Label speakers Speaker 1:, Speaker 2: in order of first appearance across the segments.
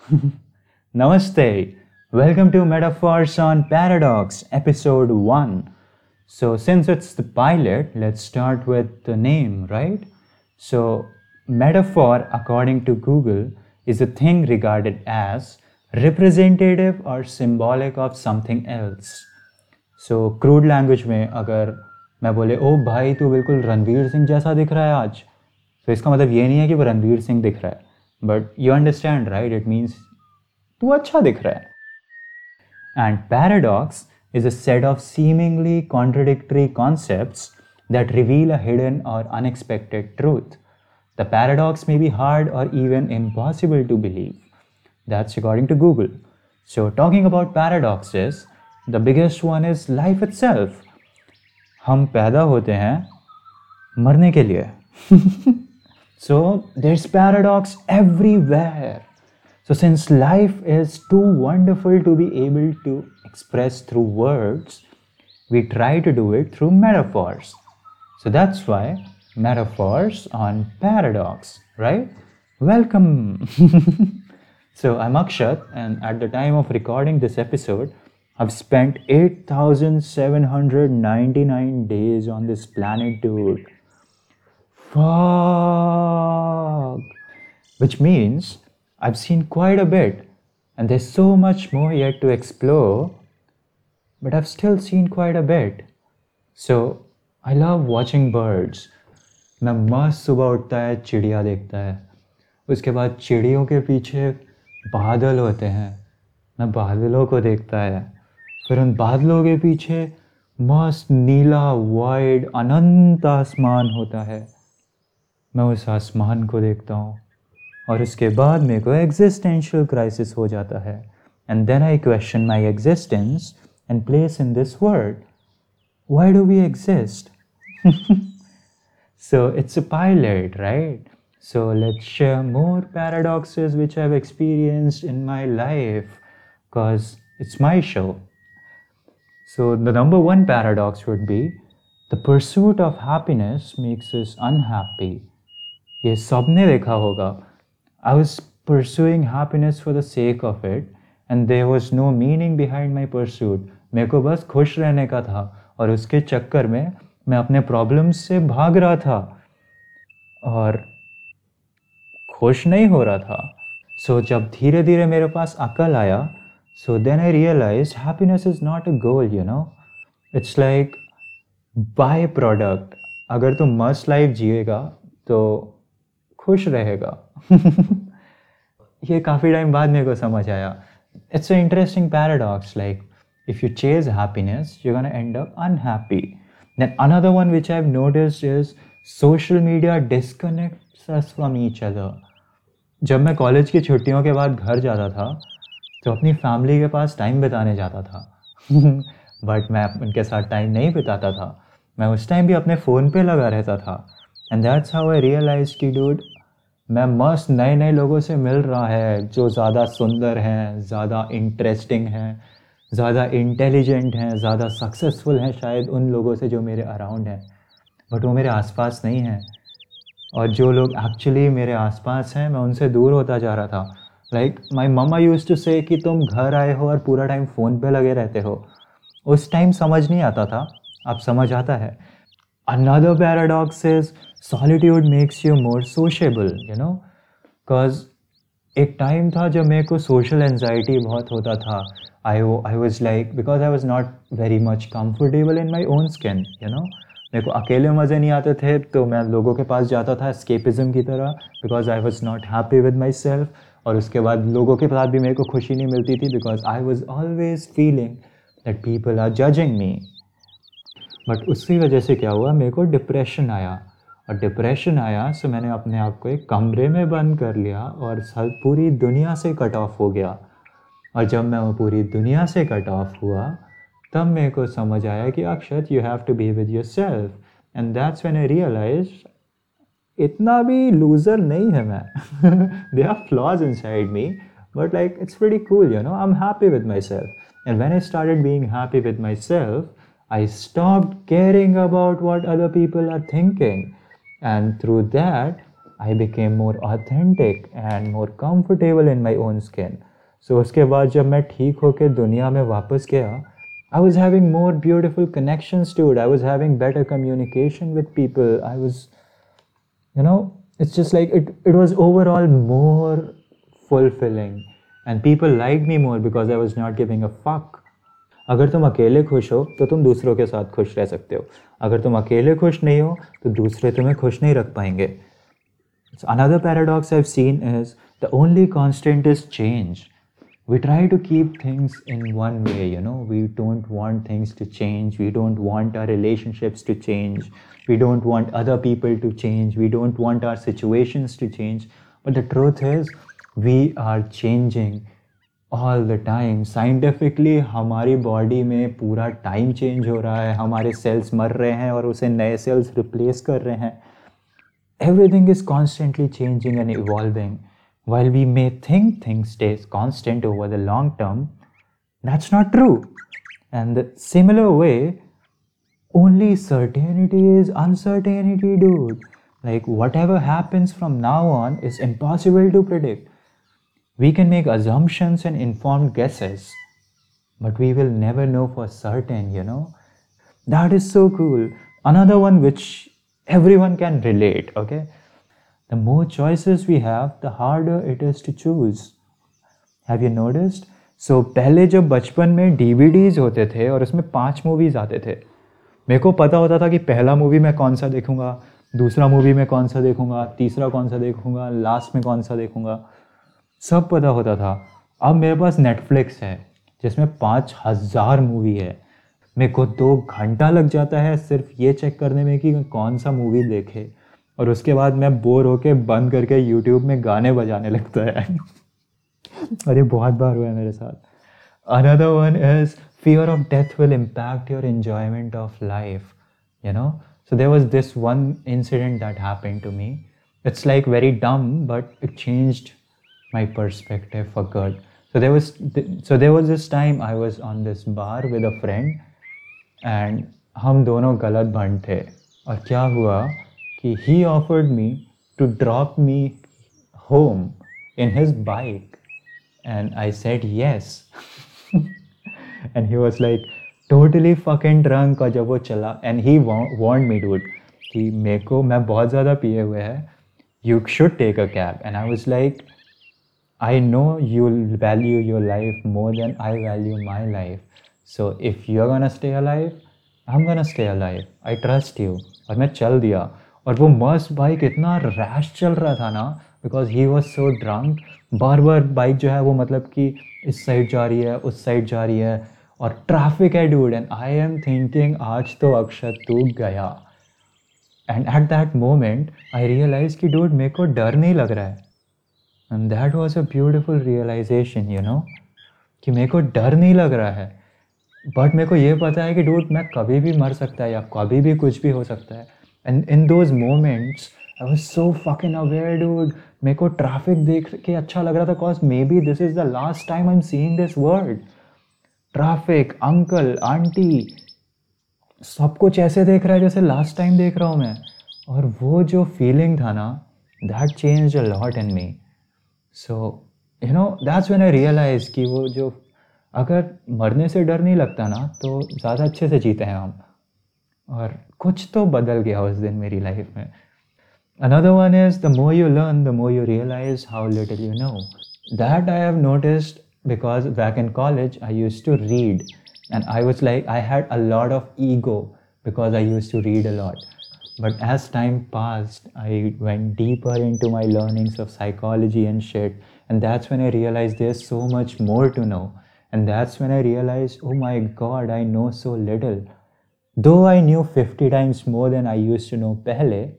Speaker 1: Namaste. Welcome to Metaphors on Paradox, episode 1. So, since it's the pilot, let's start with the name, right? So, metaphor, according to Google, is a thing regarded as representative or symbolic of something else. So, crude language में अगर मैं बोले ओ भाई तू बिल्कुल रणवीर सिंह जैसा दिख रहा है आज तो इसका मतलब ये नहीं है कि वो रणवीर सिंह दिख रहा है But you understand right it means तू अच्छा दिख रहा है and paradox is a set of seemingly contradictory concepts that reveal a hidden or unexpected truth. The paradox may be hard or even impossible to believe. That's according to Google. So, talking about paradoxes, the biggest one is life itself. हम पैदा होते हैं मरने के लिए so there's paradox everywhere. So since life is too wonderful to be able to express through words we try to do it through metaphors. So that's why metaphors on paradox right? Welcome. So i'm akshat and at the time of recording this episode I've spent 8,799 days on this planet, dude. Fuck. Which means I've seen quite a bit, and there's so much more yet to explore, but I've still seen quite a bit. So I love watching birds. मैं मस्त सुबह उठता है चिड़िया देखता है उसके बाद चिड़ियों के पीछे बादल होते हैं मैं बादलों को देखता है फिर उन बादलों के पीछे मस्त नीला वाइड अनंत आसमान होता है मैं उस आसमान को देखता हूँ और उसके बाद मेरे को एग्जिस्टेंशियल क्राइसिस हो जाता है। And then I question my existence and place in this world why do we exist so it's a pilot right so let's share more paradoxes which have experience in my life because it's my show so the number one paradox would be the pursuit of happiness makes is unhappy ये सबने देखा होगा। I was pursuing happiness for the sake of it and there was no meaning behind my pursuit. मेरे को बस खुश रहने का था और उसके चक्कर में मैं अपने प्रॉब्लम्स से भाग रहा था और खुश नहीं हो रहा था। सो so, जब धीरे धीरे मेरे पास अकल आया so then I realize happiness is not a goal you know it's like by product अगर तुम मस्त लाइफ जिएगा तो खुश रहेगा। ये काफ़ी टाइम बाद मेरे को समझ आया। It's a interesting paradox like if you chase happiness to end up unhappy. Then another one which I've noticed is social media disconnects us from each other. जब मैं कॉलेज की छुट्टियों के बाद घर जाता था तो अपनी फैमिली के पास टाइम बिताने जाता था। बट मैं उनके साथ टाइम नहीं बिताता था। मैं उस टाइम भी अपने फ़ोन पे लगा रहता था। And that's how I realize की डूड मैं मस्त नए नए लोगों से मिल रहा है जो ज़्यादा सुंदर हैं, ज़्यादा इंटरेस्टिंग हैं, ज़्यादा इंटेलिजेंट हैं, ज़्यादा सक्सेसफुल हैं शायद उन लोगों से जो मेरे अराउंड हैं। बट वो मेरे आसपास नहीं हैं। और जो लोग एक्चुअली मेरे आसपास हैं, मैं उनसे दूर होता जा रहा था। Like my mama use to say कि तुम घर आए हो और पूरा टाइम फ़ोन पे लगे रहते हो। उस टाइम समझ नहीं आता था, अब समझ आता है। Another paradox is solitude makes you more sociable you know because एक टाइम था जब मेरे को सोशल एनजाइटी बहुत होता था। I I was like because I was not very much comfortable in my own skin you know मेरे को अकेले मज़े नहीं आते थे तो मैं लोगों के पास जाता था स्केपिज़म की तरह because I was not happy with myself और उसके बाद लोगों के साथ भी मेरे को खुशी नहीं मिलती थी because I was always feeling that people are judging me but उसी वजह से क्या हुआ, मेरे को डिप्रेशन आया। और डिप्रेशन आया सो मैंने अपने आप को एक कमरे में बंद कर लिया और सब पूरी दुनिया से कट ऑफ़ हो गया। और जब मैं वो पूरी दुनिया से कट ऑफ़ हुआ, तब मेरे को समझ आया कि Akshat you have to be with yourself and that's when I realize इतना भी लूज़र नहीं है मैं। They are flaws inside me but like it's very cool you know I am happy with myself and when I started being happy with myself I stop caring about what other people are thinking. And through that, I became more authentic and more comfortable in my own skin. So उसके बाद जब मैं ठीक होके दुनिया में वापस गया I was having more beautiful connections to it. I was having better communication with people. I was, you know, it's just like it, it was overall more fulfilling. And people liked me more because I was not giving a fuck. अगर तुम अकेले खुश हो तो तुम दूसरों के साथ खुश रह सकते हो अगर तुम अकेले खुश नहीं हो तो दूसरे तुम्हें खुश नहीं रख पाएँगे another paradox I seen is the only constant is change we try to keep things in one way you know we don't want things to change we don't want our relationships to change we don't want other people to change we don't want our situations to change but the truth is we are changing all the time scientifically हमारी body में पूरा time change हो रहा है। हमारे sales मर रहे हैं और उसे नए सेल्स रिप्लेस कर रहे हैं। Everything is constantly changing and evolving while we may think thing stays constant over the long term that's not true and similar way only certainty is uncertainty dude like whatever happens from now on is impossible to predict We can make assumptions and informed guesses, but we will never know for certain, you know. That is so cool. Another one which everyone can relate, okay? The more choices we have, the harder it is to choose. Have you noticed? So so, पहले जब बचपन में DVDs होते थे और उसमें पाँच movies आते थे मेरे को पता होता था कि पहला मूवी मैं कौन सा देखूँगा दूसरा मूवी में कौन सा देखूँगा तीसरा कौन सा देखूँगा लास्ट में कौन सा देखूँगा सब पता होता था। अब मेरे पास नेटफ्लिक्स है, जिसमें पाँच हज़ार मूवी है। मेरे को दो घंटा लग जाता है सिर्फ़ ये चेक करने में कि कौन सा मूवी देखे। और उसके बाद मैं बोर होके बंद करके यूट्यूब में गाने बजाने लगता है। अरे बहुत बार हुआ है मेरे साथ। Another one is fear of death will impact your enjoyment of life you know so there was this one incident that happen to me it's like very dumb but it changed my perspective for good. So there was so there was this time I was on this bar with a friend and हम दोनों गलत बंद थे और क्या हुआ कि he offered me to drop me home in his bike and I said yes and he was like totally fucking drunk और जब वो चला and he warned me dude कि मेरे को मैं बहुत ज़्यादा पिए हुए है you should take a cab and I was like I know you'll value your life more than I value my life. So if you're gonna stay alive, I'm gonna stay alive. I trust you. और मैं चल दिया और वो मस्त bike इतना rash चल रहा था ना because he was so drunk बार बार बाइक जो है वो मतलब कि इस साइड जा रही है उस साइड जा रही है और ट्रैफ़िक है dude and I am thinking आज तो अक्षर तू गया and at that moment I realize कि डूड मेरे को डर नहीं लग रहा है and that was a beautiful realization you know कि मेरे को डर नहीं लग रहा है। बट मेरे को ये पता है कि डूट मैं कभी भी मर सकता है या कभी भी कुछ भी हो सकता है। And in those moments I was so fucking aware dude मेरे को ट्रैफ़िक देख के अच्छा लग रहा था because maybe this is the last time I am seeing this world traffic uncle aunty सब कुछ ऐसे देख रहा है जैसे लास्ट टाइम देख रहा हूँ मैं। और वो जो फीलिंग था ना that change a lot in me so you know that's when I realize कि वो जो अगर मरने से डर नहीं लगता ना तो ज़्यादा अच्छे से जीते हैं हम। और कुछ तो बदल गया उस दिन मेरी लाइफ में। Another one is the more you learn the more you realize how little you know that I have noticed because back in college, I used to read and I was like, I had a lot of ego because I used to read a lot. But as time passed, I went deeper into my learnings of psychology and shit. And that's when I realized there's so much more to know. And that's when I realized, oh my god, I know so little. Though I knew 50 times more than I used to know pehle,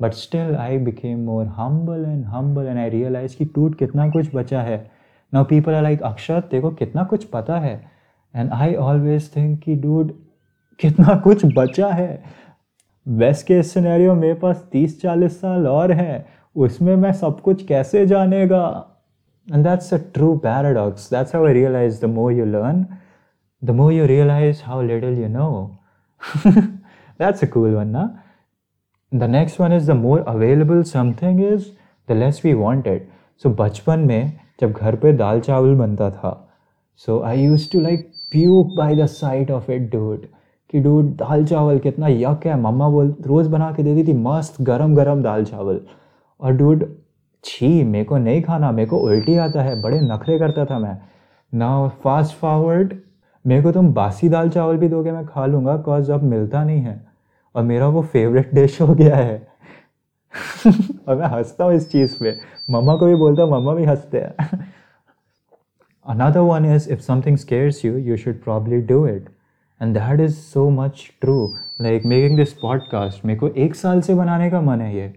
Speaker 1: but still I became more humble and humble and I realized कि टूट कितना कुछ बचा है Now people are like, अक्षत देखो कितना कुछ पता है And I always think कि dude कितना कुछ बचा है बेस्ट केस सिनेरियो मेरे पास तीस चालीस साल और है। उसमें मैं सब कुछ कैसे जानेगा? And that's a true paradox that's how I realize the more you learn the more you realize how little you know that's a cool one ना the next one is the more available something is the less we wanted so बचपन में जब घर पे दाल चावल बनता था so I use to like puke by the sight of it dude कि डूड, दाल चावल कितना यक है मम्मा बोल, रोज़ बना के देती थी, मस्त गरम गरम दाल चावल। और डूड, छी, मेरे को नहीं खाना, मेरे को उल्टी आता है, बड़े नखरे करता था मैं। ना फास्ट फॉरवर्ड मेरे को तुम बासी दाल चावल भी दोगे, मैं खा लूँगा कॉज अब मिलता नहीं है। और मेरा वो फेवरेट डिश हो गया है। और मैं हंसता हूँ इस चीज़ पे। मम्मा को भी बोलता हूँ मम्मा भी हँसते हैं। Another one is if something scares you you should probably do it and that is so much true like making this podcast मेरे को एक साल से बनाने का मन है ये।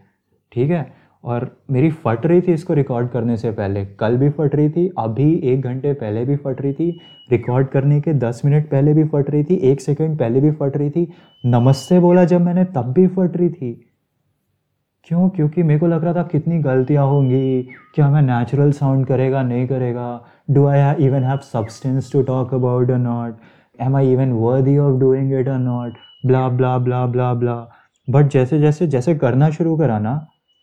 Speaker 1: ठीक है? और मेरी फट रही थी इसको रिकॉर्ड करने से पहले। कल भी फट रही थी, अभी एक घंटे पहले भी फट रही थी। रिकॉर्ड करने के दस मिनट पहले भी फट रही थी, एक सेकंड पहले भी फट रही थी। नमस्ते बोला जब मैंने, तब भी फट रही थी। क्यों? क्योंकि मेरे को लग रहा था कितनी गलतियाँ होंगी। क्या मैं नेचुरल साउंड करेगा, नहीं करेगा? Do I even have substance to talk about or not am I even worthy of doing it or not blah blah blah blah blah but जैसे जैसे जैसे करना शुरू करा ना,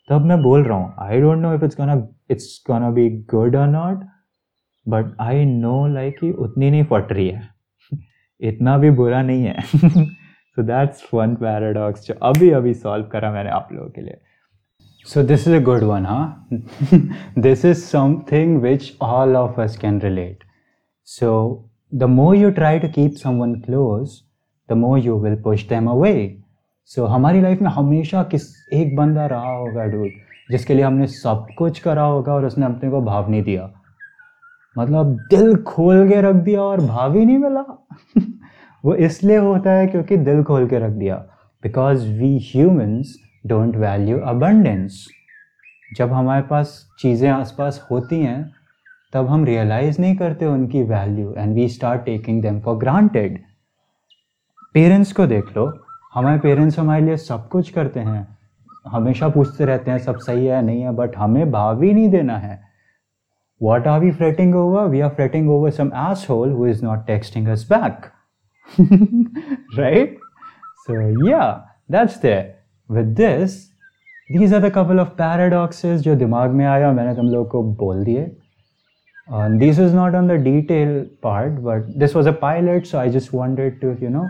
Speaker 1: तब मैं बोल रहा हूँ I don't know if it's gonna it's gonna be good or not but I know like कि उतनी नहीं फट रही है। इतना भी बुरा नहीं है। सो दैट्स वन पैराडॉक्स जो अभी अभी सॉल्व करा मैंने आप लोगों के लिए।
Speaker 2: So this is a good one हाँ। This is something which all of us can relate so more you try to keep someone close the more you will push them away so so, हमारी life में हमेशा किस एक बंदा रहा होगा dude जिसके लिए हमने सब कुछ करा होगा और उसने अपने को भाव नहीं दिया। मतलब दिल खोल के रख दिया और भाव ही नहीं मिला। वो इसलिए होता है क्योंकि दिल खोल के रख दिया। Because we humans don't value abundance जब हमारे पास चीज़ें आसपास होती हैं तब हम रियलाइज़ नहीं करते उनकी value and we start taking them for granted parents को देख लो, हमारे पेरेंट्स हमारे लिए सब कुछ करते हैं। हमेशा पूछते रहते हैं, सब सही है, नहीं है बट हमें भाव ही नहीं देना है। What are we fretting over we are fretting over some asshole who is not texting us back right so yeah that's there with this these are the couple of paradoxes जो दिमाग में आया मैंने तुम लोग को बोल दिए। Um, this is not on the detail part, but this was a pilot, so I just wanted to, you know,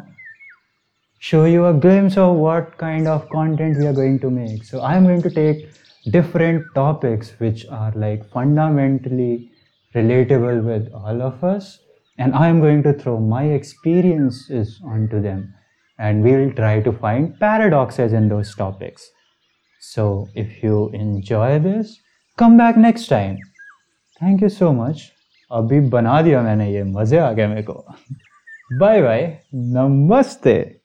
Speaker 2: show you a glimpse of what kind of content we are going to make. So I'm going to take different topics which are like fundamentally relatable with all of us, and I'm going to throw my experiences onto them, and we'll try to find paradoxes in those topics. So if you enjoy this, come back next time. Thank you so much अभी बना दिया मैंने ये, मज़े आ गए मेरे को। Bye bye नमस्ते।